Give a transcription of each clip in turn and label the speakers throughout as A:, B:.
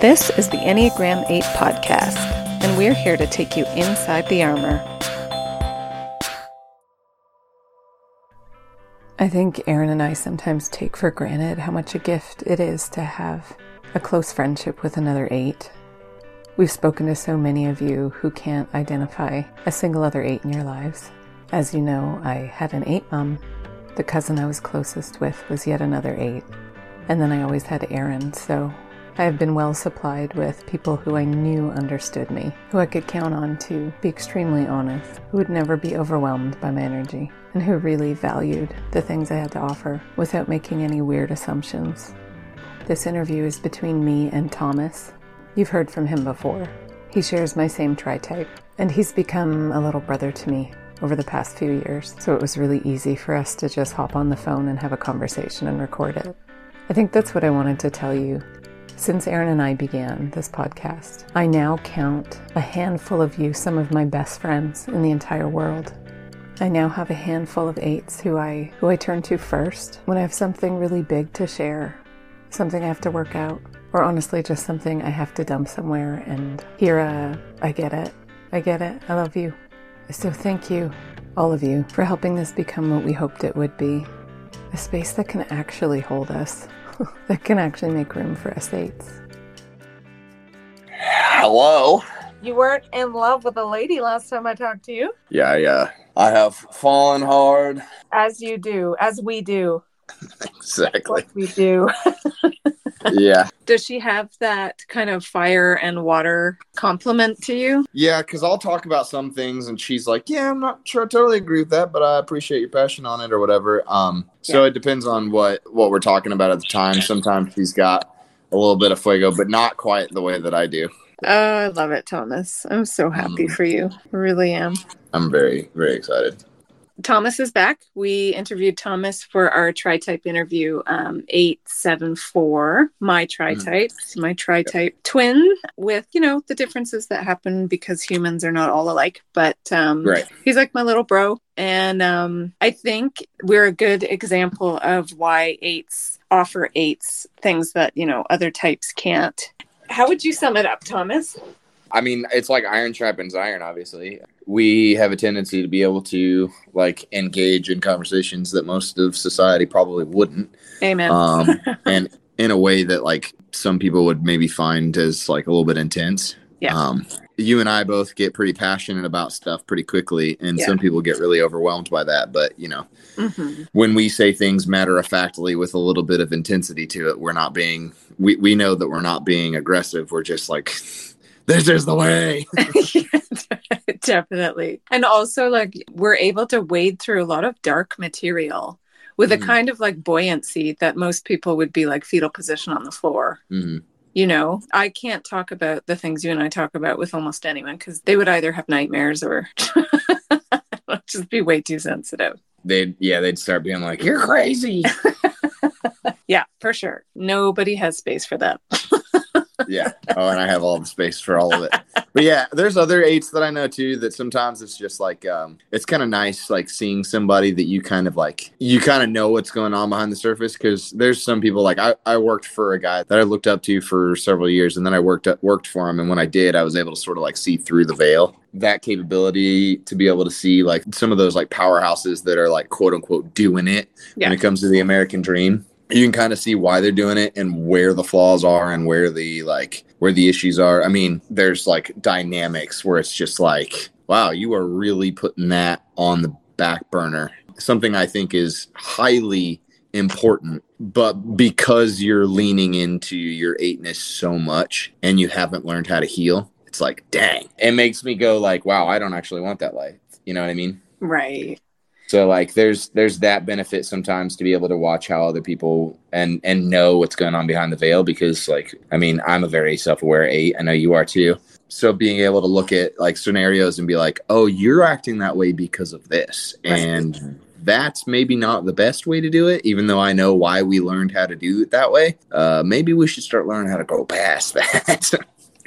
A: This is the Enneagram 8 podcast, and we're here to take you inside the armor. I think Erin and I sometimes take for granted how much a gift it is to have a close friendship with another 8. We've spoken to so many of you who can't identify a single other 8 in your lives. As you know, I had an 8 mom. The cousin I was closest with was yet another 8. And then I always had Erin, so I have been well supplied with people who I knew understood me, who I could count on to be extremely honest, who would never be overwhelmed by my energy, and who really valued the things I had to offer without making any weird assumptions. This interview is between me and Thomas. You've heard from him before. He shares my same tri type, and he's become a little brother to me over the past few years, so it was really easy for us to just hop on the phone and have a conversation and record it. I think that's what I wanted to tell you since Erin and I began this podcast, I now count a handful of you some of my best friends in the entire world. I now have a handful of eights who I who I turn to first when I have something really big to share, something I have to work out, or honestly just something I have to dump somewhere and hear uh, I get it. I get it. I love you. So thank you, all of you, for helping this become what we hoped it would be. A space that can actually hold us that can actually make room for us eights.
B: Hello.
A: You weren't in love with a lady last time I talked to you.
B: Yeah, yeah. I have fallen hard.
A: As you do, as we do.
B: exactly.
A: What we do.
B: yeah.
A: Does she have that kind of fire and water compliment to you?
B: Yeah, because I'll talk about some things and she's like, Yeah, I'm not sure I totally agree with that, but I appreciate your passion on it or whatever. Um, so yeah. it depends on what what we're talking about at the time. Sometimes she's got a little bit of fuego, but not quite the way that I do.
A: Oh, I love it, Thomas. I'm so happy mm. for you. I really am.
B: I'm very, very excited.
A: Thomas is back. We interviewed Thomas for our tri type interview um, 874, my tri type, mm. my tri type twin, with, you know, the differences that happen because humans are not all alike. But um,
B: right.
A: he's like my little bro. And um, I think we're a good example of why eights offer eights things that, you know, other types can't. How would you sum it up, Thomas?
B: I mean, it's like iron sharpens iron, obviously. We have a tendency to be able to like engage in conversations that most of society probably wouldn't.
A: Amen.
B: Um, and in a way that like some people would maybe find as like a little bit intense.
A: Yeah.
B: Um, you and I both get pretty passionate about stuff pretty quickly, and yeah. some people get really overwhelmed by that. But you know, mm-hmm. when we say things matter of factly with a little bit of intensity to it, we're not being. We we know that we're not being aggressive. We're just like this is the way.
A: Definitely. And also, like, we're able to wade through a lot of dark material with mm-hmm. a kind of like buoyancy that most people would be like fetal position on the floor.
B: Mm-hmm.
A: You know, I can't talk about the things you and I talk about with almost anyone because they would either have nightmares or just be way too sensitive.
B: They'd, yeah, they'd start being like, you're crazy.
A: yeah, for sure. Nobody has space for that
B: yeah. Oh, and I have all the space for all of it. But yeah, there's other eights that I know too that sometimes it's just like um it's kind of nice like seeing somebody that you kind of like you kind of know what's going on behind the surface because there's some people like I, I worked for a guy that I looked up to for several years and then I worked up, worked for him and when I did I was able to sort of like see through the veil that capability to be able to see like some of those like powerhouses that are like quote unquote doing it yeah. when it comes to the American dream you can kind of see why they're doing it and where the flaws are and where the like where the issues are. I mean, there's like dynamics where it's just like, wow, you are really putting that on the back burner. Something I think is highly important, but because you're leaning into your eightness so much and you haven't learned how to heal, it's like, dang. It makes me go like, wow, I don't actually want that life. You know what I mean?
A: Right.
B: So like there's there's that benefit sometimes to be able to watch how other people and and know what's going on behind the veil because like I mean I'm a very self-aware eight. I know you are too. So being able to look at like scenarios and be like, "Oh, you're acting that way because of this." And that's maybe not the best way to do it, even though I know why we learned how to do it that way. Uh, maybe we should start learning how to go past that.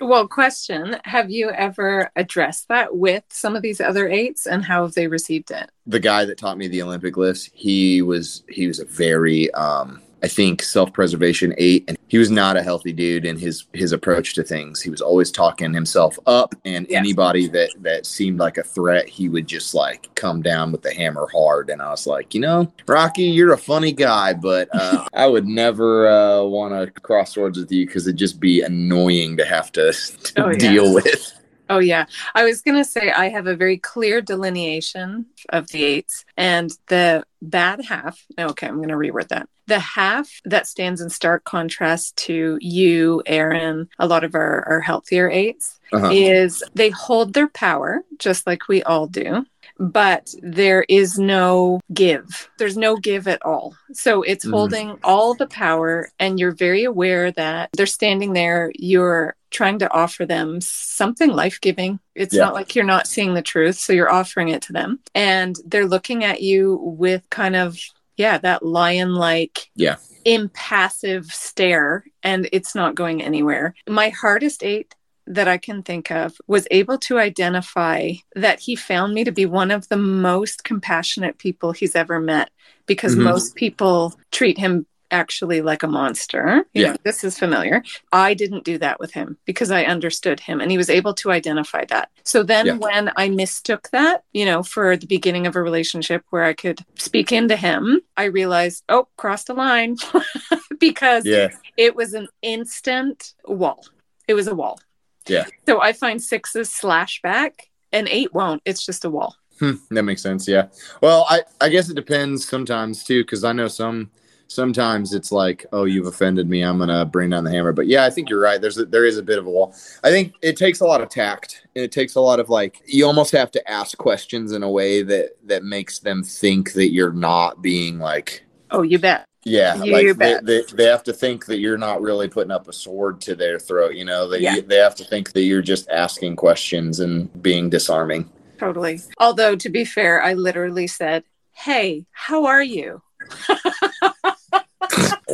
A: Well, question Have you ever addressed that with some of these other eights and how have they received it?
B: The guy that taught me the Olympic lifts, he was he was a very um I think self-preservation eight and he was not a healthy dude in his his approach to things. He was always talking himself up, and
A: Yes.
B: anybody that that seemed like a threat, he would just like come down with the hammer hard. And I was like, you know, Rocky, you're a funny guy, but uh, I would never uh, want to cross swords with you because it'd just be annoying to have to, to
A: Oh, yeah.
B: deal with.
A: Oh, yeah. I was going to say I have a very clear delineation of the eights and the bad half. Okay, I'm going to reword that. The half that stands in stark contrast to you, Erin, a lot of our, our healthier eights
B: Uh-huh.
A: is they hold their power just like we all do. But there is no give. There's no give at all. So it's
B: Mhm.
A: holding all the power, and you're very aware that they're standing there. You're trying to offer them something life giving. It's
B: Yeah.
A: not like you're not seeing the truth. So you're offering it to them. And they're looking at you with kind of, yeah, that lion like,
B: Yeah.
A: impassive stare. And it's not going anywhere. My hardest eight that I can think of was able to identify that he found me to be one of the most compassionate people he's ever met because
B: Mhm.
A: most people treat him actually like a monster. You
B: Yeah.
A: know, this is familiar. I didn't do that with him because I understood him and he was able to identify that. So then
B: Yeah.
A: when I mistook that, you know, for the beginning of a relationship where I could speak into him, I realized, oh, crossed a line because
B: Yeah.
A: it was an instant wall. It was a wall.
B: Yeah.
A: So I find sixes slash back and eight won't. It's just a wall.
B: Hmm, that makes sense. Yeah. Well, I, I guess it depends sometimes too, because I know some sometimes it's like, oh, you've offended me. I'm gonna bring down the hammer. But yeah, I think you're right. There's a, there is a bit of a wall. I think it takes a lot of tact, and it takes a lot of like you almost have to ask questions in a way that that makes them think that you're not being like.
A: Oh, you bet.
B: Yeah,
A: You
B: like they,
A: bet.
B: they, they have to think that you're not really putting up a sword to their throat. You know, they
A: Yeah.
B: they have to think that you're just asking questions and being disarming.
A: Totally. Although, to be fair, I literally said, Hey, how are you?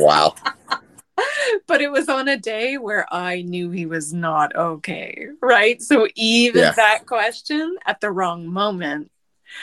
B: Wow.
A: But it was on a day where I knew he was not okay. Right. So even
B: Yeah.
A: that question at the wrong moment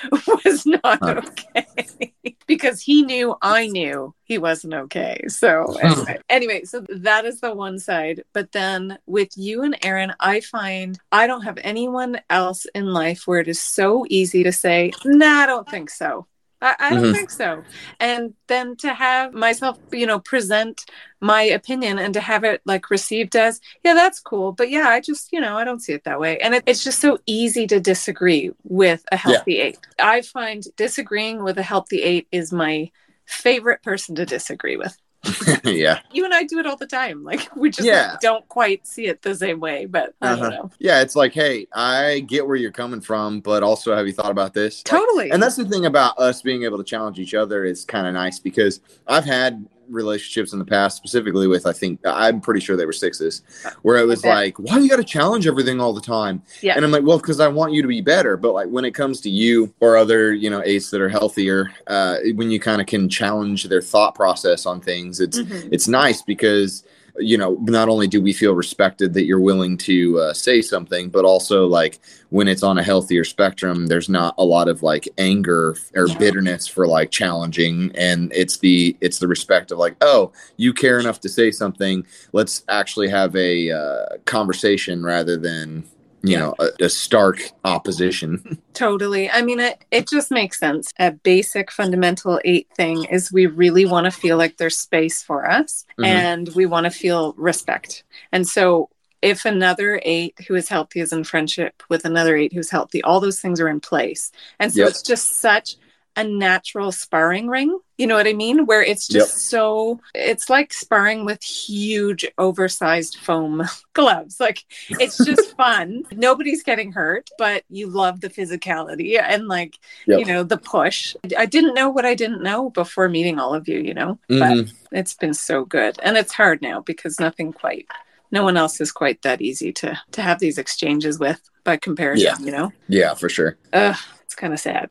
A: was not
B: Huh.
A: okay because he knew I knew he wasn't okay. So hmm. anyway, anyway, so that is the one side. But then with you and Erin, I find I don't have anyone else in life where it is so easy to say, nah, I don't think so. I, I don't
B: Mhm.
A: think so. And then to have myself, you know, present my opinion and to have it like received as, yeah, that's cool. But yeah, I just, you know, I don't see it that way. And it, it's just so easy to disagree with a healthy eight. I find disagreeing with a healthy eight is my favorite person to disagree with.
B: yeah.
A: You and I do it all the time. Like we just
B: Yeah.
A: like, don't quite see it the same way, but I don't
B: Uh-huh.
A: know.
B: Yeah, it's like, hey, I get where you're coming from, but also have you thought about this? Like,
A: Totally.
B: and that's the thing about us being able to challenge each other is kind of nice because I've had relationships in the past, specifically with I think I'm pretty sure they were sixes, where it was
A: Okay.
B: like, why do you got to challenge everything all the time?
A: Yeah.
B: And I'm like, well, because I want you to be better. But like when it comes to you or other, you know, eights that are healthier, uh, when you kind of can challenge their thought process on things, it's
A: Mhm.
B: it's nice because you know not only do we feel respected that you're willing to uh, say something but also like when it's on a healthier spectrum there's not a lot of like anger or bitterness for like challenging. And it's the it's the respect of like oh you care enough to say something. Let's actually have a uh, conversation rather than you
A: Yeah.
B: know a, a stark opposition
A: Totally. I mean, it, it just makes sense. A basic fundamental eight thing is we really want to feel like there's space for us
B: Mhm.
A: and we want to feel respect. And so, if another eight who is healthy is in friendship with another eight who's healthy, all those things are in place. And so,
B: Yep.
A: it's just such a natural sparring ring. You know what I mean? Where it's just
B: Yep.
A: so, it's like sparring with huge, oversized foam gloves. Like, it's just fun. Nobody's getting hurt, but you love the physicality and like,
B: Yep.
A: you know, the push. I didn't know what I didn't know before meeting all of you, you know, but
B: Mhm.
A: it's been so good. And it's hard now because nothing quite, no one else is quite that easy to, to have these exchanges with by comparison,
B: Yeah.
A: you know?
B: yeah for sure
A: it's kind of sad.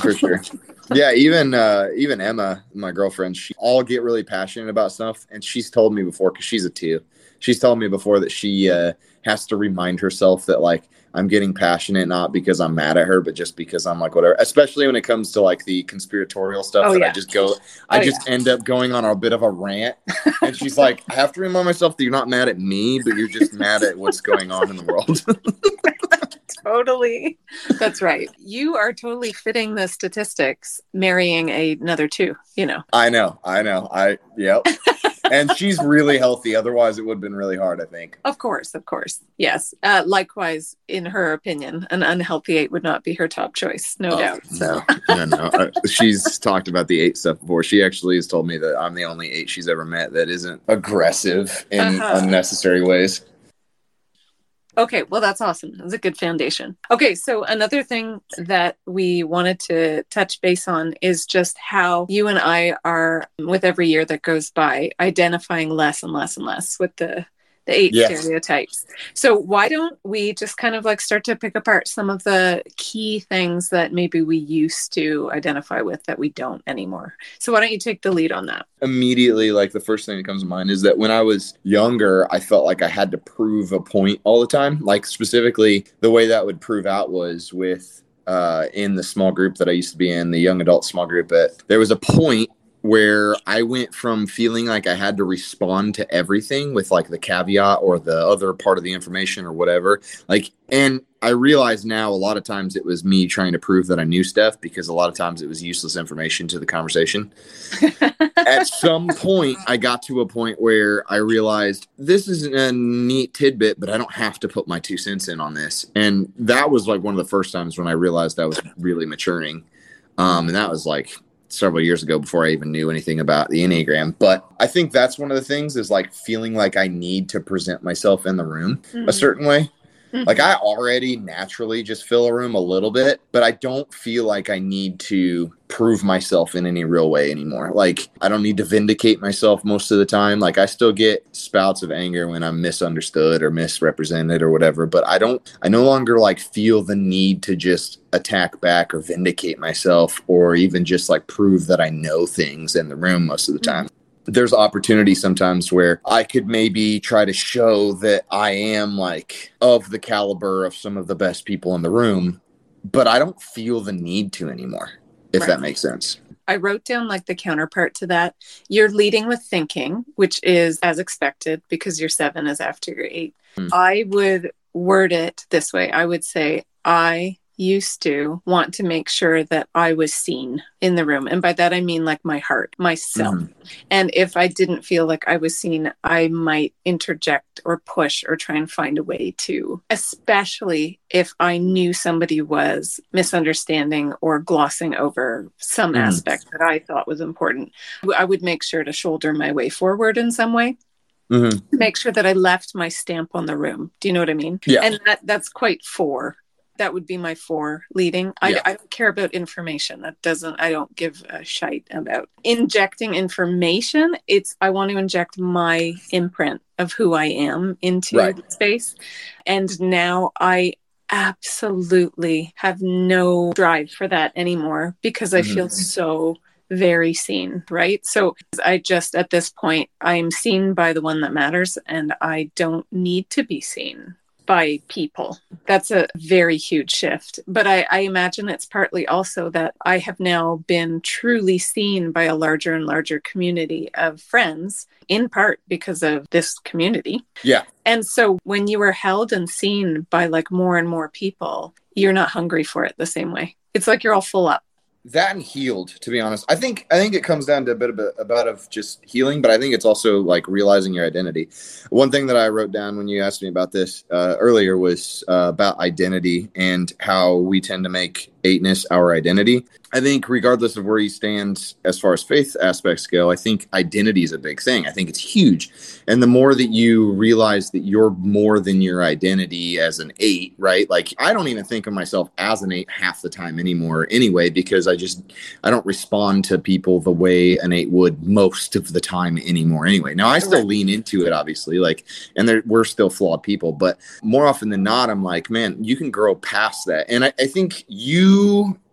B: for sure. Yeah, even uh, even Emma, my girlfriend, she all get really passionate about stuff, and she's told me before because she's a two. she's told me before that she uh, has to remind herself that like I'm getting passionate not because I'm mad at her, but just because I'm like whatever. Especially when it comes to like the conspiratorial stuff
A: Oh,
B: that
A: yeah.
B: I just go, I
A: Oh,
B: just end up going on a bit of a rant. And she's like, I have to remind myself that you're not mad at me, but you're just mad at what's going on in the world.
A: totally. That's right. You are totally fitting the statistics marrying a, another two, you know.
B: I know, I know, I yep. and she's really healthy. Otherwise, it would have been really hard. I think.
A: Of course, of course. Yes. Uh, likewise, in her opinion, an unhealthy eight would not be her top choice, no
B: Oh,
A: doubt.
B: No, no, no. Uh, she's talked about the eight stuff before. She actually has told me that I'm the only eight she's ever met that isn't aggressive in
A: Uh-huh.
B: unnecessary ways.
A: Okay, well, that's awesome. That's a good foundation. Okay, so another thing that we wanted to touch base on is just how you and I are, with every year that goes by, identifying less and less and less with the the eight
B: Yes.
A: stereotypes. So why don't we just kind of like start to pick apart some of the key things that maybe we used to identify with that we don't anymore? So why don't you take the lead on that?
B: Immediately, like the first thing that comes to mind is that when I was younger, I felt like I had to prove a point all the time. Like specifically, the way that would prove out was with uh, in the small group that I used to be in, the young adult small group. At there was a point where I went from feeling like I had to respond to everything with like the caveat or the other part of the information or whatever. Like, and I realize now a lot of times it was me trying to prove that I knew stuff because a lot of times it was useless information to the conversation. At some point, I got to a point where I realized this is a neat tidbit, but I don't have to put my two cents in on this. And that was like one of the first times when I realized I was really maturing. Um, and that was like several years ago before I even knew anything about the Enneagram. But I think that's one of the things is like feeling like I need to present myself in the room a mm-hmm. certain way.
A: Mhm.
B: Like I already naturally just fill a room a little bit, but I don't feel like I need to prove myself in any real way anymore. Like I don't need to vindicate myself most of the time. Like I still get spouts of anger when I'm misunderstood or misrepresented or whatever, but I don't I no longer like feel the need to just attack back or vindicate myself or even just like prove that I know things in the room most of the time there's opportunity sometimes where I could maybe try to show that I am like of the caliber of some of the best people in the room, but I don't feel the need to anymore, if
A: Right.
B: that makes sense.
A: I wrote down like the counterpart to that. You're leading with thinking, which is as expected because your seven is after your eight.
B: Hmm.
A: I would word it this way I would say, I used to want to make sure that I was seen in the room. And by that, I mean like my heart, myself.
B: Mhm.
A: And if I didn't feel like I was seen, I might interject or push or try and find a way to, especially if I knew somebody was misunderstanding or glossing over some
B: Mhm.
A: aspect that I thought was important. I would make sure to shoulder my way forward in some way,
B: Mhm.
A: make sure that I left my stamp on the room. Do you know what I mean?
B: Yeah.
A: And that, that's quite four. That would be my four leading. I,
B: Yeah.
A: I don't care about information. That doesn't, I don't give a shite about injecting information. It's, I want to inject my imprint of who I am into
B: Right.
A: space. And now I absolutely have no drive for that anymore because I
B: Mhm.
A: feel so very seen, right? So I just, at this point, I'm seen by the one that matters and I don't need to be seen by people. That's a very huge shift. But I, I imagine it's partly also that I have now been truly seen by a larger and larger community of friends, in part because of this community.
B: Yeah.
A: And so when you are held and seen by like more and more people, you're not hungry for it the same way. It's like you're all full up.
B: That and healed to be honest. I think i think it comes down to a bit of a, bit of just healing but i think it's also like realizing your identity. One thing that i wrote down when you asked me about this uh, earlier was uh, about identity and how we tend to make eightness our identity. I think regardless of where you stand as far as faith aspects go i think identity is a big thing. I think it's huge. And the more that you realize that you're more than your identity as an eight right? Like i don't even think of myself as an eight half the time anymore anyway because i just i don't respond to people the way an eight would most of the time anymore anyway. Now i still lean into it obviously like and there, we're still flawed people but more often than not i'm like man you can grow past that. And i, I think you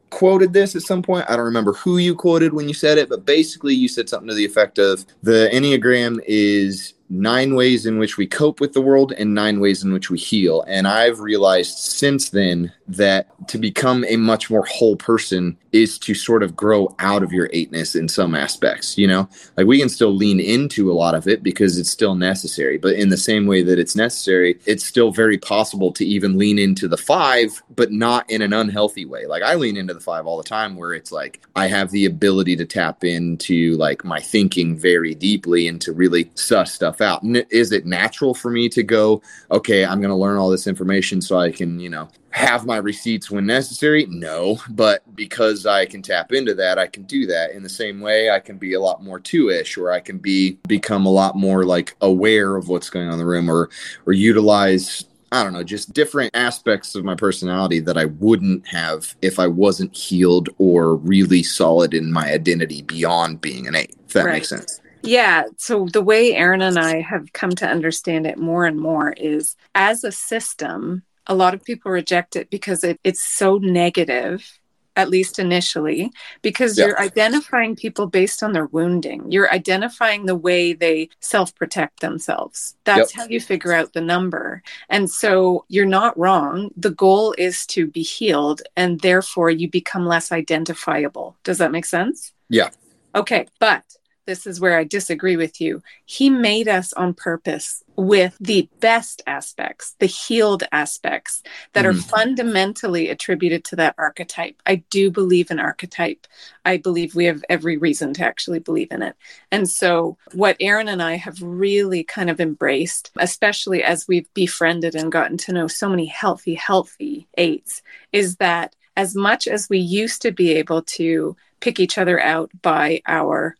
B: quoted this at some point. I don't remember who you quoted when you said it, but basically you said something to the effect of the Enneagram is nine ways in which we cope with the world and nine ways in which we heal. And I've realized since then that to become a much more whole person is to sort of grow out of your eightness in some aspects. You know, like we can still lean into a lot of it because it's still necessary. But in the same way that it's necessary, it's still very possible to even lean into the five, but not in an unhealthy way. Like I lean into the five all the time where it's like I have the ability to tap into like my thinking very deeply and to really suss stuff out. N- is it natural for me to go, okay, I'm going to learn all this information so I can, you know, have my receipts when necessary? No, but because I can tap into that, I can do that. In the same way, I can be a lot more two-ish, or I can be become a lot more like aware of what's going on in the room, or or utilize I don't know, just different aspects of my personality that I wouldn't have if I wasn't healed or really solid in my identity beyond being an eight. If that right. makes sense.
A: Yeah. So the way Erin and I have come to understand it more and more is as a system, a lot of people reject it because it, it's so negative at least initially, because you're identifying people based on their wounding. You're identifying the way they self protect themselves. That's yep. how you figure out the number. And so you're not wrong. The goal is to be healed, and therefore you become less identifiable. Does that make sense?
B: Yeah.
A: Okay. But this is where I disagree with you. He made us on purpose with the best aspects, the healed aspects that mm-hmm. are fundamentally attributed to that archetype. I do believe in archetype. I believe we have every reason to actually believe in it. And so, what Erin and I have really kind of embraced, especially as we've befriended and gotten to know so many healthy, healthy eights, is that as much as we used to be able to pick each other out by our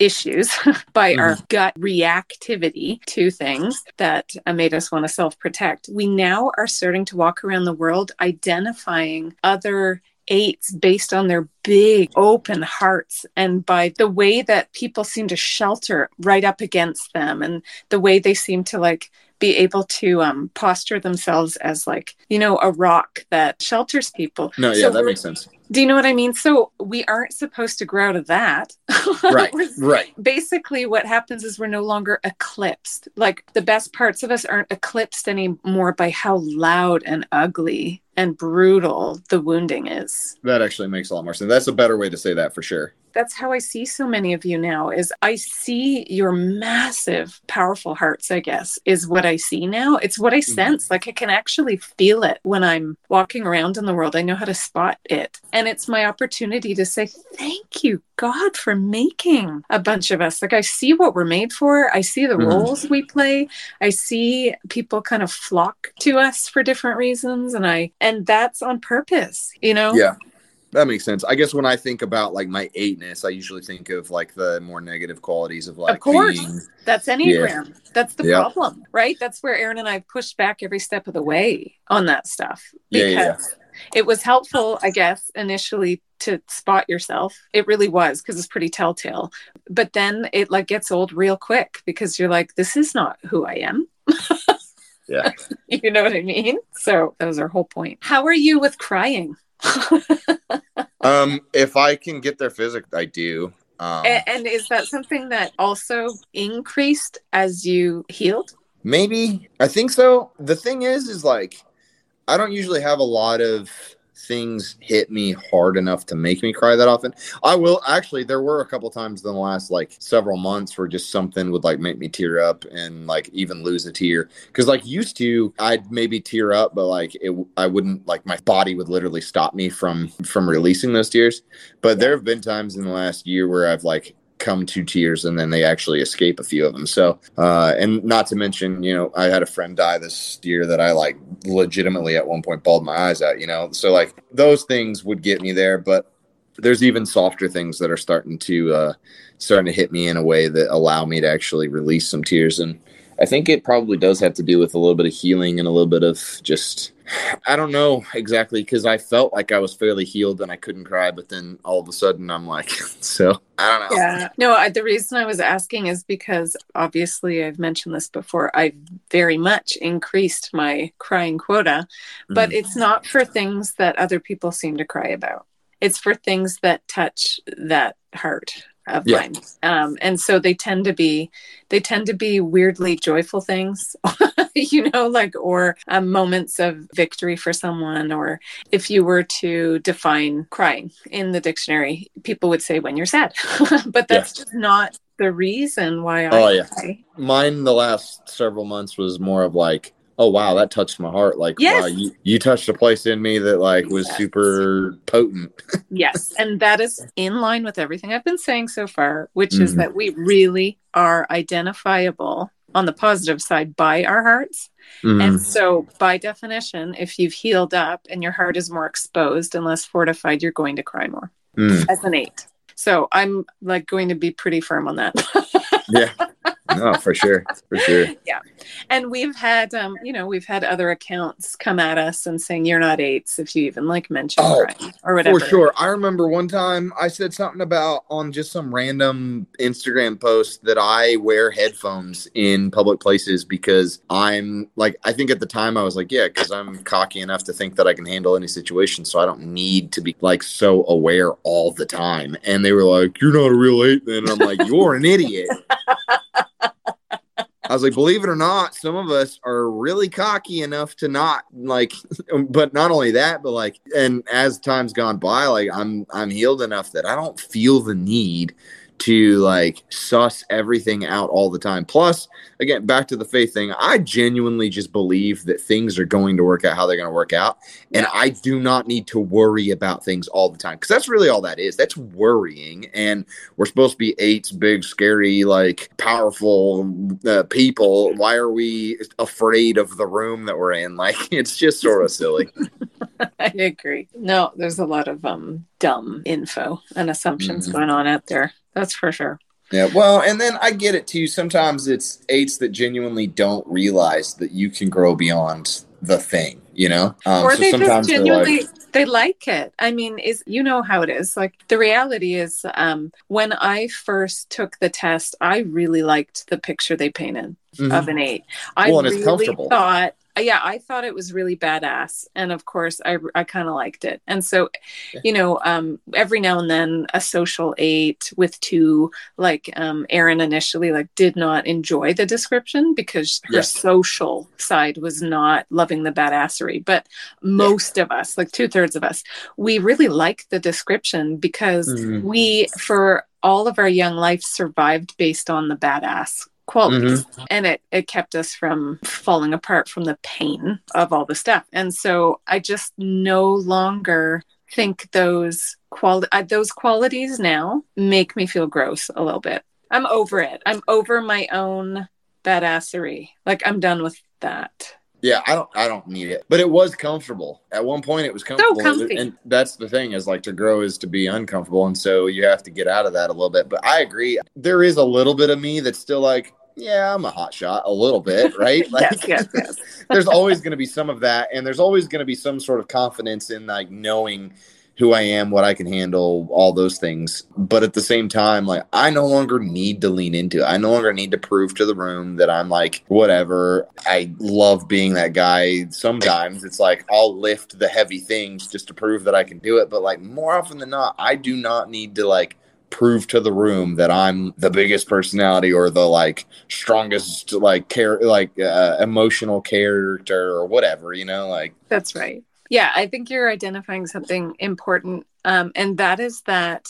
A: issues by mm-hmm. our gut reactivity to things that uh, made us want to self protect. We now are starting to walk around the world identifying other eights based on their big open hearts and by the way that people seem to shelter right up against them and the way they seem to like be able to um, posture themselves as like you know a rock that shelters people
B: no yeah so that makes sense
A: do you know what I mean? So we aren't supposed to grow out of that.
B: right. right.
A: Basically, what happens is we're no longer eclipsed. Like the best parts of us aren't eclipsed anymore by how loud and ugly and brutal the wounding is.
B: That actually makes a lot more sense. That's a better way to say that for sure
A: that's how I see so many of you now is I see your massive powerful hearts I guess is what I see now it's what I mm-hmm. sense mm-hmm. like I can actually feel it when I'm walking around in the world I know how to spot it and it's my opportunity to say thank you God for making a bunch of us like I see what we're made for I see the mm-hmm. roles we play I see people kind of flock to us for different reasons and I and that's on purpose you know
B: yeah that makes sense. I guess when I think about like my eightness, I usually think of like the more negative qualities of like.
A: Of course, being, that's enneagram. Yeah. That's the yep. problem, right? That's where Erin and I pushed back every step of the way on that stuff because yeah, yeah. It was helpful, I guess, initially to spot yourself. It really was because it's pretty telltale. But then it like gets old real quick because you're like, this is not who I am.
B: yeah.
A: you know what I mean? So that was our whole point. How are you with crying?
B: um, if I can get there physically, I do.
A: Um, and, and is that something that also increased as you healed?
B: Maybe. I think so. The thing is, is like, I don't usually have a lot of things hit me hard enough to make me cry that often. I will actually. There were a couple times in the last like several months where just something would like make me tear up and like even lose a tear. Because like used to, I'd maybe tear up, but like it, I wouldn't like my body would literally stop me from from releasing those tears. But there have been times in the last year where I've like come to tears and then they actually escape a few of them. So, uh, and not to mention, you know, I had a friend die this year that I like legitimately at one point bawled my eyes out, you know, so like those things would get me there, but there's even softer things that are starting to, uh, starting to hit me in a way that allow me to actually release some tears. And I think it probably does have to do with a little bit of healing and a little bit of just I don't know exactly because I felt like I was fairly healed and I couldn't cry, but then all of a sudden I'm like, so I don't know.
A: Yeah, no. I, the reason I was asking is because obviously I've mentioned this before. I very much increased my crying quota, but mm. it's not for things that other people seem to cry about. It's for things that touch that heart of yeah. mine. Um, and so they tend to be they tend to be weirdly joyful things, you know, like or um, moments of victory for someone. Or if you were to define crying in the dictionary, people would say when you're sad, but that's yeah. just not the reason why I.
B: Oh yeah, cry. mine the last several months was more of like oh wow that touched my heart like yes. wow you, you touched a place in me that like was yes. super potent
A: yes and that is in line with everything i've been saying so far which mm-hmm. is that we really are identifiable on the positive side by our hearts mm-hmm. and so by definition if you've healed up and your heart is more exposed and less fortified you're going to cry more mm. as an eight so i'm like going to be pretty firm on that
B: yeah no, for sure, for sure.
A: Yeah, and we've had, um, you know, we've had other accounts come at us and saying you're not eights if you even like mention oh, or whatever.
B: For sure, I remember one time I said something about on just some random Instagram post that I wear headphones in public places because I'm like, I think at the time I was like, yeah, because I'm cocky enough to think that I can handle any situation, so I don't need to be like so aware all the time. And they were like, "You're not a real eight," then I'm like, "You're an idiot." I was like, believe it or not, some of us are really cocky enough to not like, but not only that, but like, and as time's gone by, like I'm I'm healed enough that I don't feel the need to like suss everything out all the time. Plus, again, back to the faith thing, I genuinely just believe that things are going to work out how they're going to work out. And I do not need to worry about things all the time because that's really all that is. That's worrying. And we're supposed to be eights, big, scary, like powerful uh, people. Why are we afraid of the room that we're in? Like, it's just sort of silly.
A: I agree. No, there's a lot of um dumb info and assumptions mm-hmm. going on out there. That's for sure.
B: Yeah, well, and then I get it too. Sometimes it's eights that genuinely don't realize that you can grow beyond the thing, you know?
A: Um, or so they just genuinely like, they like it. I mean, is you know how it is. Like the reality is, um, when I first took the test, I really liked the picture they painted mm-hmm. of an eight. I well, really thought yeah, I thought it was really badass. And of course, I, I kind of liked it. And so, you know, um, every now and then a social eight with two, like um, Erin initially, like did not enjoy the description because her social side was not loving the badassery. But most yeah. of us, like two thirds of us, we really like the description because mm-hmm. we, for all of our young life, survived based on the badass qualities mm-hmm. and it it kept us from falling apart from the pain of all the stuff and so i just no longer think those qual uh, those qualities now make me feel gross a little bit i'm over it i'm over my own badassery like i'm done with that
B: yeah, I don't I don't need it. But it was comfortable. At one point it was comfortable. So and that's the thing is like to grow is to be uncomfortable. And so you have to get out of that a little bit. But I agree. There is a little bit of me that's still like, yeah, I'm a hot shot a little bit, right? Like, yes, yes, yes. there's always going to be some of that, and there's always going to be some sort of confidence in like knowing who I am, what I can handle, all those things. But at the same time, like I no longer need to lean into it. I no longer need to prove to the room that I'm like whatever. I love being that guy. Sometimes it's like I'll lift the heavy things just to prove that I can do it. But like more often than not, I do not need to like prove to the room that I'm the biggest personality or the like strongest like care like uh, emotional character or whatever, you know, like
A: That's right. Yeah, I think you're identifying something important um and that is that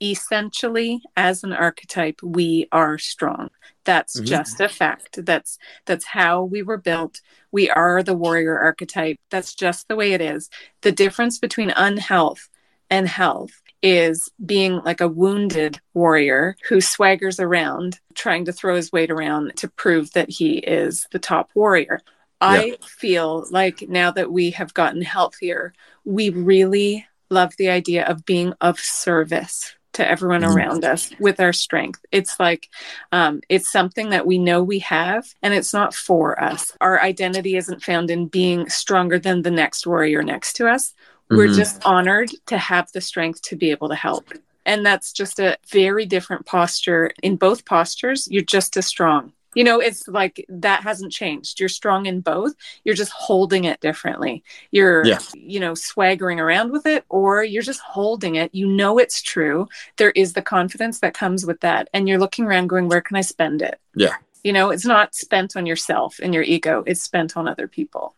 A: essentially as an archetype we are strong. That's mm-hmm. just a fact. That's that's how we were built. We are the warrior archetype. That's just the way it is. The difference between unhealth and health is being like a wounded warrior who swaggers around trying to throw his weight around to prove that he is the top warrior. Yeah. I feel like now that we have gotten healthier, we really love the idea of being of service to everyone mm-hmm. around us with our strength. It's like um, it's something that we know we have, and it's not for us. Our identity isn't found in being stronger than the next warrior next to us. We're mm-hmm. just honored to have the strength to be able to help. And that's just a very different posture. In both postures, you're just as strong. You know, it's like that hasn't changed. You're strong in both. You're just holding it differently. You're,
B: Yeah.
A: you know, swaggering around with it, or you're just holding it. You know it's true. There is the confidence that comes with that. And you're looking around going, where can I spend it?
B: Yeah.
A: You know, it's not spent on yourself and your ego, it's spent on other people.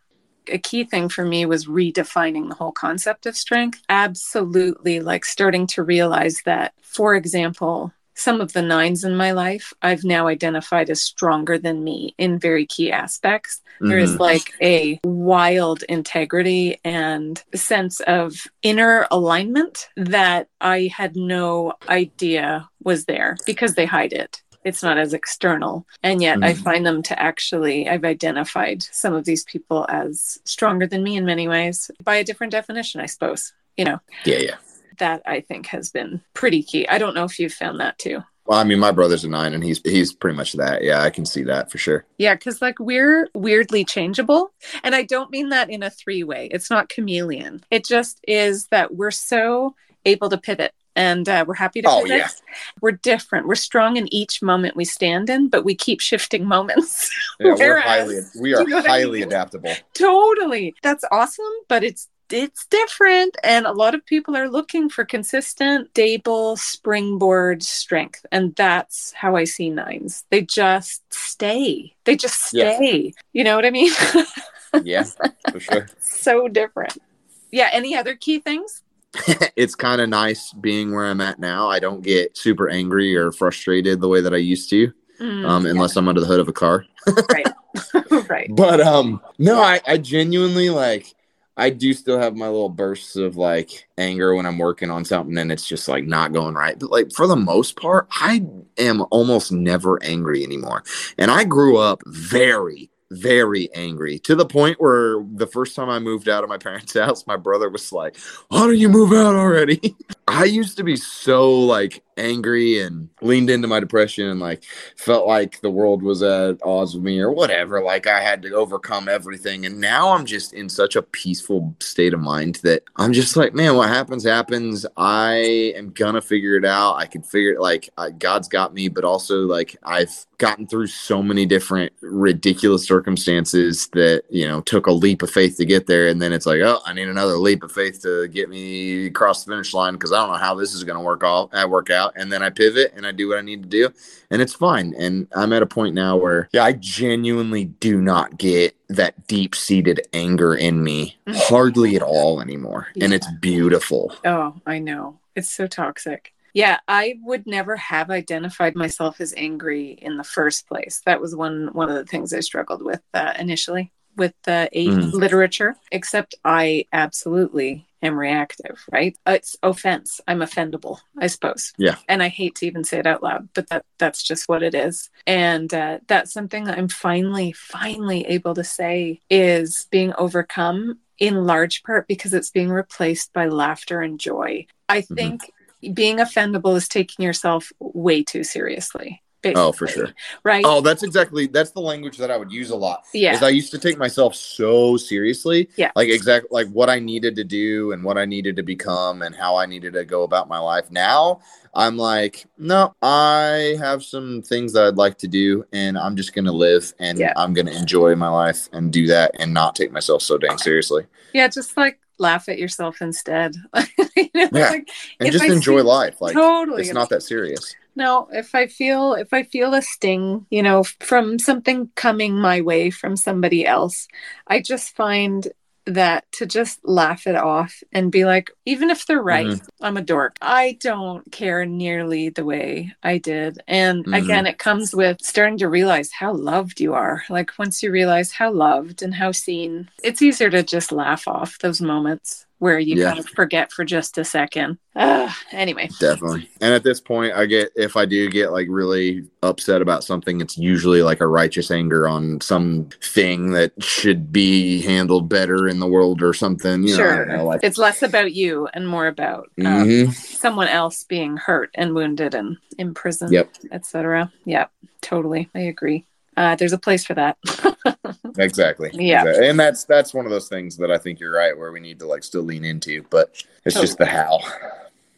A: A key thing for me was redefining the whole concept of strength. Absolutely, like starting to realize that, for example, some of the nines in my life I've now identified as stronger than me in very key aspects. There is
B: Mhm.
A: like a wild integrity and sense of inner alignment that I had no idea was there because they hide it. It's not as external. And yet I
B: Mhm.
A: find them to actually, I've identified some of these people as stronger than me in many ways by a different definition, I suppose. You know,
B: yeah, yeah.
A: that I think has been pretty key. I don't know if you've found that too.
B: Well, I mean, my brother's a nine, and he's he's pretty much that. Yeah, I can see that for sure.
A: Yeah, because like we're weirdly changeable. And I don't mean that in a three way, it's not chameleon. It just is that we're so able to pivot and uh, we're happy to
B: Oh, yeah.
A: We're different. We're strong in each moment we stand in, but we keep shifting moments.
B: Yeah, we're highly we are
A: you know what I
B: highly
A: mean?
B: adaptable.
A: totally. That's awesome, but it's it's different and a lot of people are looking for consistent stable springboard strength and that's how i see nines they just stay they just
B: Yeah.
A: stay you know what i mean
B: Yeah, for sure.
A: so different yeah any other key things
B: it's kind of nice being where I'm at now. I don't get super angry or frustrated the way that I used to,
A: Mm,
B: um, unless I'm under the hood of a car.
A: right right
B: But um, no, I, I genuinely like. I do still have my little bursts of like anger when I'm working on something and it's just like not going right. But like for the most part, I am almost never angry anymore. And I grew up very, very angry to the point where the first time I moved out of my parents' house, my brother was like, Why don't you move out already? I used to be so like angry and leaned into my depression and like felt like the world was at odds with me or whatever. Like I had to overcome everything. And now I'm just in such a peaceful state of mind that I'm just like, man, what happens, happens. I am gonna figure it out. I can figure it like I, God's got me, but also like I've gotten through so many different ridiculous circumstances that, you know, took a leap of faith to get there. And then it's like, oh, I need another leap of faith to get me across the finish line because I don't know how this is gonna work out uh, work out. And then I pivot and I do what I need to do and it's fine. And I'm at a point now where yeah, I genuinely do not get that deep seated anger in me
A: Mhm.
B: hardly at all anymore. And it's beautiful.
A: oh i know it's so toxic yeah i would never have identified myself as angry in the first place that was one one of the things i struggled with uh, initially with the
B: Mhm.
A: literature except i absolutely am reactive right Uh, it's offense i'm offendable i suppose
B: Yeah.
A: and i hate to even say it out loud but that that's just what it is and uh, that's something that i'm finally finally able to say is being overcome in large part because it's being replaced by laughter and joy i
B: Mhm.
A: think being offendable is taking yourself way too seriously
B: Oh, for sure.
A: right
B: Oh, that's exactly that's the language that I would use a lot.
A: yeah
B: Is I used to take myself so seriously.
A: Yeah.
B: Like exactly like what I needed to do and what I needed to become and how I needed to go about my life. Now I'm like, no, I have some things that I'd like to do and I'm just gonna live and
A: Yeah.
B: I'm gonna enjoy my life and do that and not take myself so dang seriously.
A: Yeah, just like laugh at yourself instead. You know,
B: Yeah.
A: like,
B: And just
A: I
B: enjoy
A: see-
B: life. Like
A: totally.
B: it's not that serious.
A: No, if I feel if I feel a sting, you know, from something coming my way from somebody else, I just find that to just laugh it off and be like, even if they're right,
B: Mhm.
A: I'm a dork. I don't care nearly the way I did. And
B: Mhm.
A: again, it comes with starting to realize how loved you are. Like once you realize how loved and how seen, it's easier to just laugh off those moments where you
B: Yeah.
A: kind of forget for just a second. Uh, anyway.
B: Definitely. And at this point, I get if I do get like really upset about something, it's usually like a righteous anger on some thing that should be handled better in the world or something. You know,
A: sure.
B: don't know, like
A: it's less about you and more about um,
B: Mhm.
A: someone else being hurt and wounded and imprisoned,
B: Yep.
A: etc. Yep, totally. I agree. Uh, there's a place for that.
B: exactly.
A: Yeah.
B: Exactly. And that's that's one of those things that I think you're right where we need to like still lean into, but it's just the how.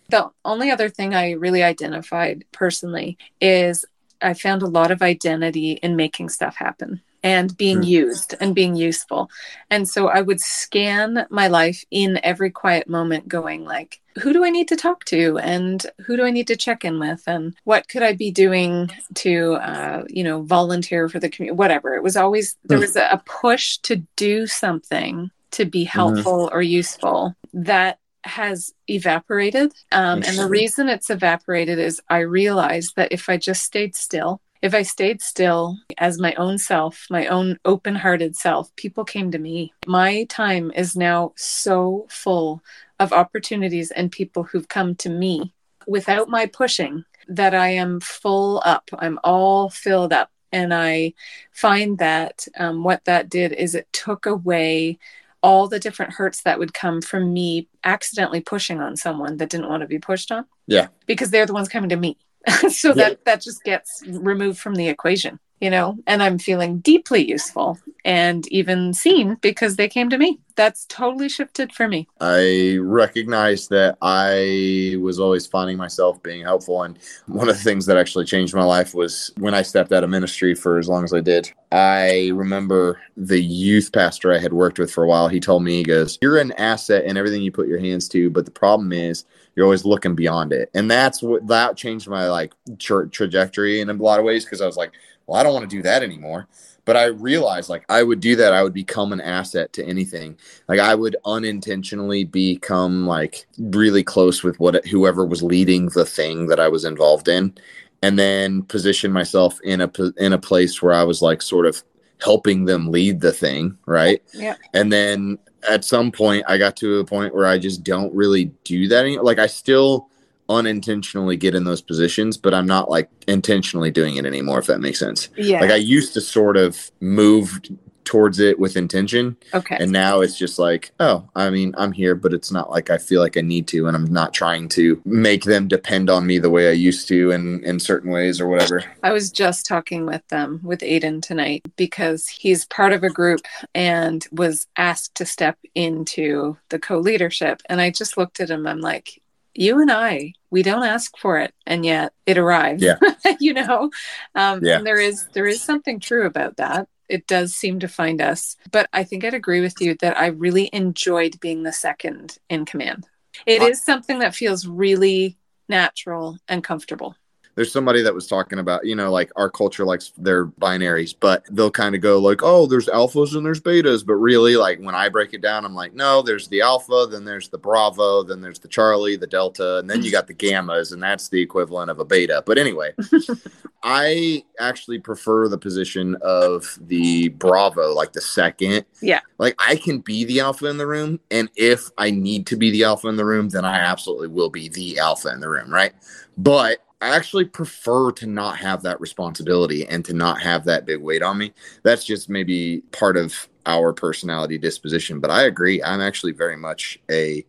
A: the only other thing I really identified personally is I found a lot of identity in making stuff happen and being mm. used and being useful. And so I would scan my life in every quiet moment, going like, who do I need to talk to, and who do I need to check in with, and what could I be doing to, uh, you know, volunteer for the community, whatever. It was always there hmm. was a push to do something to be mm-hmm. helpful mm-hmm. or useful that has evaporated. Um, and the reason it's evaporated is I realized that if I just stayed still if I stayed still as my own self, my own open hearted self, people came to me. My time is now so full of opportunities and people who've come to me without my pushing that I am full up. I'm all filled up. And I find that um, what that did is it took away all the different hurts that would come from me accidentally pushing on someone that didn't want to be pushed on.
B: Yeah.
A: Because they're the ones coming to me. so yeah. that that just gets removed from the equation you know? And i'm feeling deeply useful and even seen because they came to me. That's totally shifted for me.
B: I recognize that i was always finding myself being helpful. And one of the things that actually changed my life was when i stepped out of ministry for as long as i did i remember the youth pastor i had worked with for a while. He told me he goes you're an asset in everything you put your hands to but the problem is you're always looking beyond it and that's what that changed my like tra- trajectory in a lot of ways because i was like well, I don't want to do that anymore. But I realized like I would do that, I would become an asset to anything. Like I would unintentionally become like really close with what whoever was leading the thing that I was involved in, and then position myself in a in a place where I was like sort of helping them lead the thing, right?
A: Yeah.
B: And then at some point, I got to a point where I just don't really do that anymore. Like I still unintentionally get in those positions, but I'm not like intentionally doing it anymore, if that makes sense.
A: Yeah.
B: Like I used to sort of move towards it with intention.
A: Okay.
B: And now it's just like, oh, I mean, I'm here, but it's not like I feel like I need to, and I'm not trying to make them depend on me the way I used to in in certain ways or whatever.
A: I was just talking with them with Aiden tonight because he's part of a group and was asked to step into the co-leadership. And I just looked at him, I'm like, you and I, we don't ask for it, and yet it arrives.
B: Yeah.
A: you know, um,
B: yeah.
A: and there is there is something true about that. It does seem to find us, but I think I'd agree with you that I really enjoyed being the second in command. It uh, something that feels really natural and comfortable
B: there's somebody that was talking about, you know, like our culture likes their binaries, but they'll kind of go like, oh, there's alphas and there's betas. But really, like when I break it down, I'm like, no, there's the alpha, then there's the bravo, then there's the Charlie, the delta, and then you got the gammas, and that's the equivalent of a beta. But anyway, I actually prefer the position of the bravo, like the second.
A: Yeah.
B: Like I can be the alpha in the room. And if I need to be the alpha in the room, then I absolutely will be the alpha in the room. Right. But I actually prefer to not have that responsibility and to not have that big weight on me. That's just maybe part of our personality disposition. But I agree. I'm actually very much a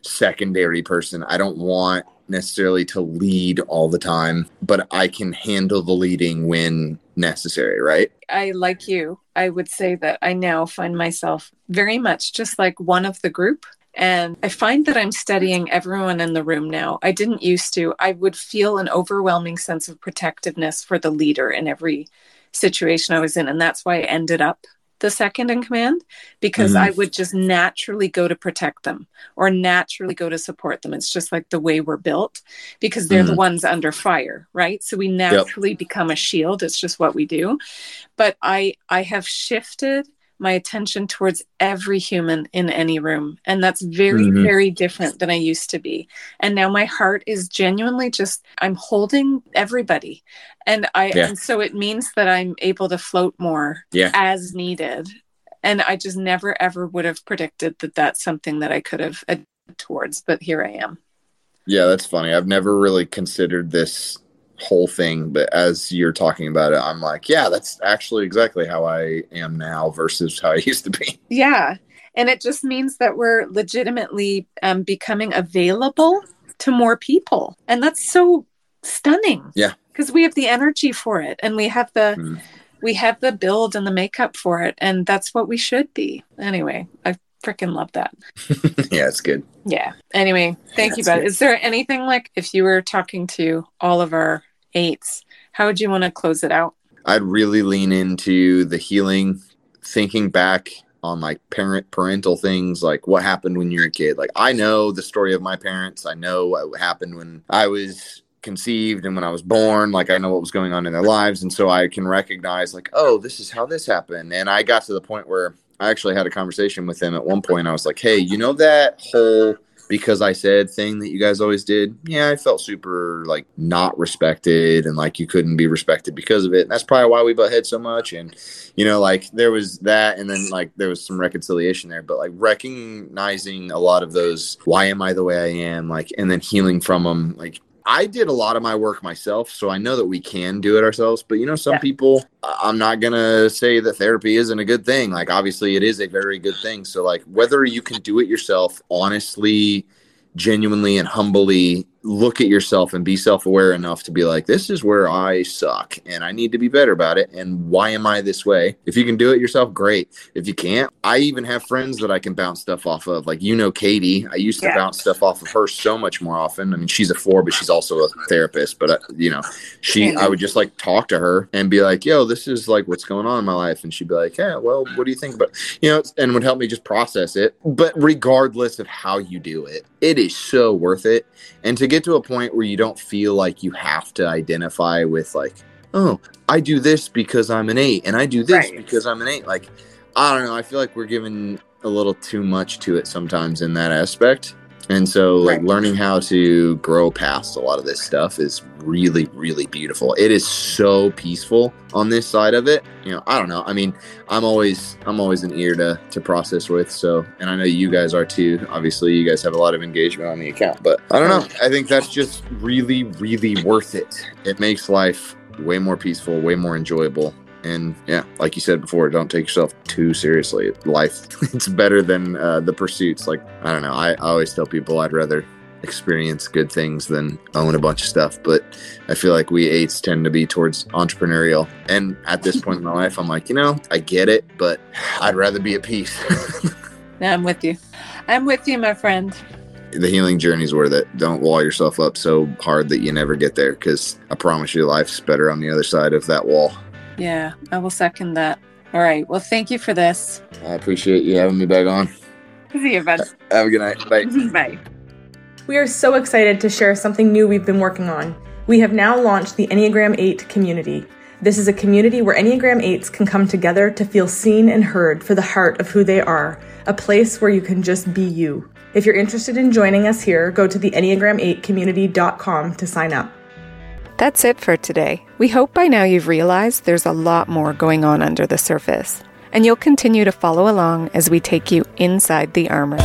B: secondary person. I don't want necessarily to lead all the time, but I can handle the leading when necessary, right?
A: I, like you, I would say that I now find myself very much just like one of the group. And I find that I'm studying everyone in the room now. I didn't used to. I would feel an overwhelming sense of protectiveness for the leader in every situation I was in. And that's why I ended up the second in command because mm-hmm. I would just naturally go to protect them or naturally go to support them. It's just like the way we're built because they're mm-hmm. the ones under fire, right? So we naturally yep. become a shield. It's just what we do. But I I have shifted my attention towards every human in any room. And that's very, mm-hmm. very different than I used to be. And now my heart is genuinely just, I'm holding everybody. And I, yeah. and so it means that I'm able to float more
B: yeah.
A: as needed. And I just never, ever would have predicted that that's something that I could have towards, but here I am.
B: Yeah, that's funny. I've never really considered this whole thing but as you're talking about it i'm like yeah that's actually exactly how i am now versus how i used to be.
A: Yeah. And it just means that we're legitimately um, becoming available to more people. And that's so stunning.
B: Yeah.
A: Because we have the energy for it and we have the mm. we have the build and the makeup for it. And that's what we should be. Anyway i freaking love that.
B: Yeah it's good.
A: Yeah. Anyway thank yeah, you bud is there anything like if you were talking to all of our eights. How would you want to close it out?
B: I'd really lean into the healing, thinking back on like parent parental things like what happened when you were a kid. Like i know the story of my parents. I know what happened when i was conceived and when i was born. Like i know what was going on in their lives. And so i can recognize like oh this is how this happened. And i got to the point where i actually had a conversation with them at one point. I was like hey you know that whole because I said thing that you guys always did, yeah, I felt super like not respected and like you couldn't be respected because of it. And that's probably why we butt heads so much. And you know, like there was that, and then like there was some reconciliation there, but like recognizing a lot of those, why am I the way I am, like, and then healing from them, like I did a lot of my work myself, so I know that we can do it ourselves. But you know, some yeah. people, I'm not gonna say that therapy isn't a good thing. Like, obviously, it is a very good thing. So, like, whether you can do it yourself, honestly, genuinely, and humbly look at yourself and be self-aware enough to be like this is where i suck and i need to be better about it and why am i this way? If you can do it yourself great. If you can't i even have friends that i can bounce stuff off of. Like you know katie. I used to yeah. bounce stuff off of her so much more often. I mean she's a four but she's also a therapist but uh, you know she i would just like talk to her and be like yo this is like what's going on in my life and she'd be like yeah well what do you think? About you know and would help me just process it but regardless of how you do it it is so worth it and to get to a point where you don't feel like you have to identify with like oh i do this because i'm an eight and i do this right. because i'm an eight like i don't know i feel like we're giving a little too much to it sometimes in that aspect and so, like, learning how to grow past a lot of this stuff is really, really beautiful. It is so peaceful on this side of it. You know, I don't know. I mean, I'm always, I'm always an ear to to process with. So, and I know you guys are too. Obviously, you guys have a lot of engagement on the account, but I don't know. I think that's just really, really worth it. It makes life way more peaceful, way more enjoyable, and yeah like you said before don't take yourself too seriously. Life it's better than uh, the pursuits. Like i don't know. I, I always tell people i'd rather experience good things than own a bunch of stuff. But i feel like we eights tend to be towards entrepreneurial. And at this point in my life i'm like you know i get it but i'd rather be at peace.
A: Yeah, i'm with you. I'm with you my friend.
B: The healing journey is worth it. Don't wall yourself up so hard that you never get there because I promise you life's better on the other side of that wall.
A: Yeah, I will second that. All right. Well, thank you for this.
B: I appreciate you having me back on.
A: See you, bud.
B: Have a good night. Bye.
A: Bye.
C: We are so excited to share something new we've been working on. We have now launched the Enneagram 8 community. This is a community where Enneagram 8s can come together to feel seen and heard for the heart of who they are, a place where you can just be you. If you're interested in joining us here, go to the Enneagram8community.com to sign up.
A: That's it for today. We hope by now you've realized there's a lot more going on under the surface, and you'll continue to follow along as we take you inside the armor.